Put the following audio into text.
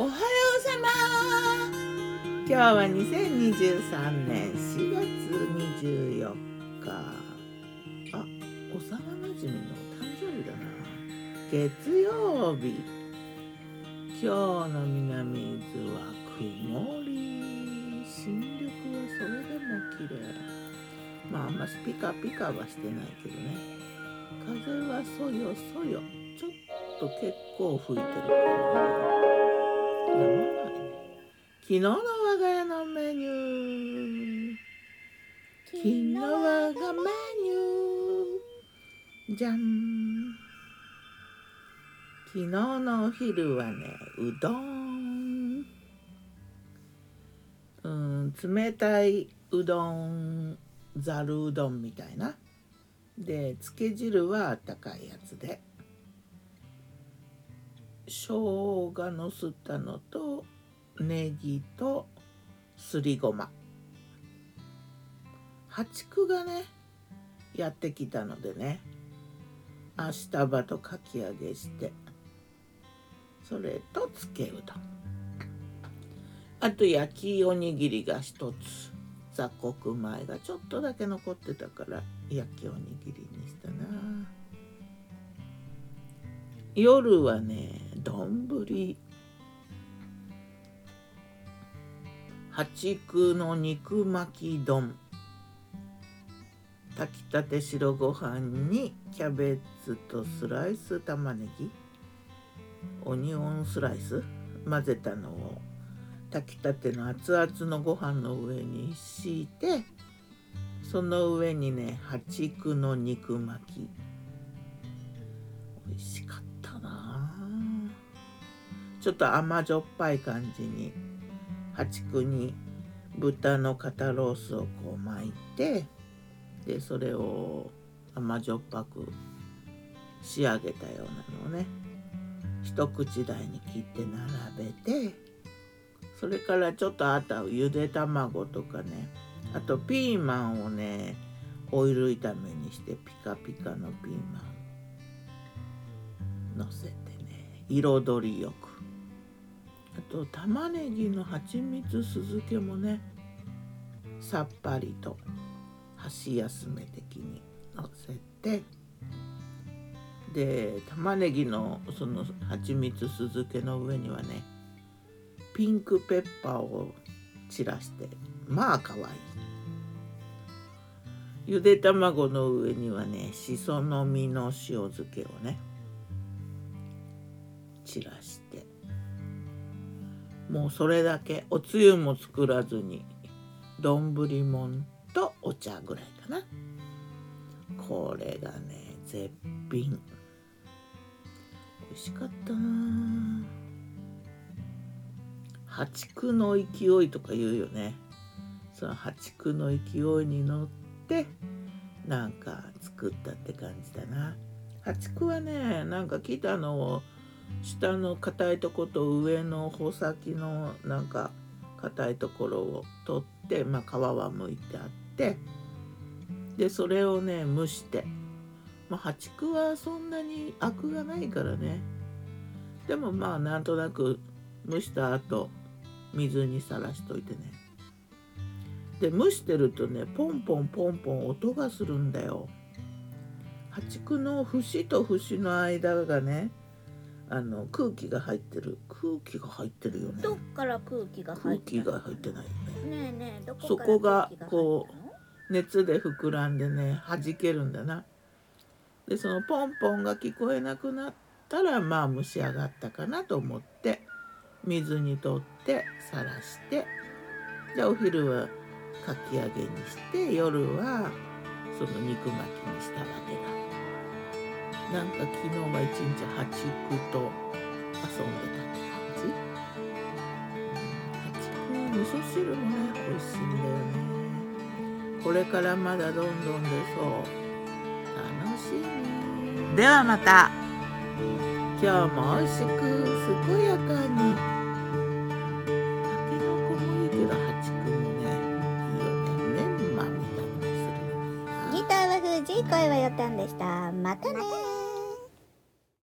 おはようさま。今日は2023年4月24日。あ幼なじみの誕生日だな。月曜日。今日の南伊豆は曇り。新緑はそれでも綺麗。まああんましピカピカはしてないけどね。風はそよそよ。ちょっと結構吹いてるかな。ないね昨日の我が家のメニュー。昨日我がメニュー。じゃん。昨日のお昼はねうどん。うん冷たいうどんざるうどんみたいな。でつけ汁はあったかいやつで。生姜のすったのとネギとすりごま。八九がねやってきたのでね明日場とかき揚げしてそれとつけうどん。あと焼きおにぎりが一つ。雑穀米がちょっとだけ残ってたから焼きおにぎりにしたな。夜はね丼。八九の肉巻き丼。炊きたて白ご飯にキャベツとスライス玉ねぎ。オニオンスライス。混ぜたのを炊きたての熱々のご飯の上に敷いてその上にね八九の肉巻き。美味しかった。ちょっと甘じょっぱい感じに八九に豚の肩ロースをこう巻いてでそれを甘じょっぱく仕上げたようなのをね一口大に切って並べてそれからちょっとあとゆで卵とかねあとピーマンをねオイル炒めにしてピカピカのピーマンのせてね彩りよく。と玉ねぎの蜂蜜酢漬けもねさっぱりと箸休め的にのせてで玉ねぎのその蜂蜜酢漬けの上にはねピンクペッパーを散らしてまあかわいい。ゆで卵の上にはねしその実の塩漬けをね散らして。もうそれだけおつゆも作らずに丼もんとお茶ぐらいかな。これがね絶品。美味しかったな。八九の勢いとか言うよね。その八九の勢いに乗ってなんか作ったって感じだな。八九はねなんか来たの下の硬いとこと上の穂先のなんか硬いところを取って、まあ、皮は剥いてあってでそれをね蒸して、まあ、八九はそんなにアクがないからねでもまあなんとなく蒸した後水にさらしといてねで蒸してるとねポンポンポンポン音がするんだよ。八九の節と節の間がねあの空気が入ってる。空気が入ってるよね。どっから空気が入って空気が入ってない。よねねえねえどこそこがこう熱で膨らんでね弾けるんだな。でそのポンポンが聞こえなくなったらまあ蒸し上がったかなと思って水にとってさらしてじゃあお昼はかき揚げにして夜はその肉巻きにしたわけだ。なんか昨日は一日八九と遊んでたって感じ？八九味噌汁もね美味しいんだよね。これからまだどんどん出そう。楽しみ。ではまた。今日も美味しく健やかに。たけのこもいいけど八九もねいいよね。メンマみたいにするのギターは藤井声はよたんでした。またね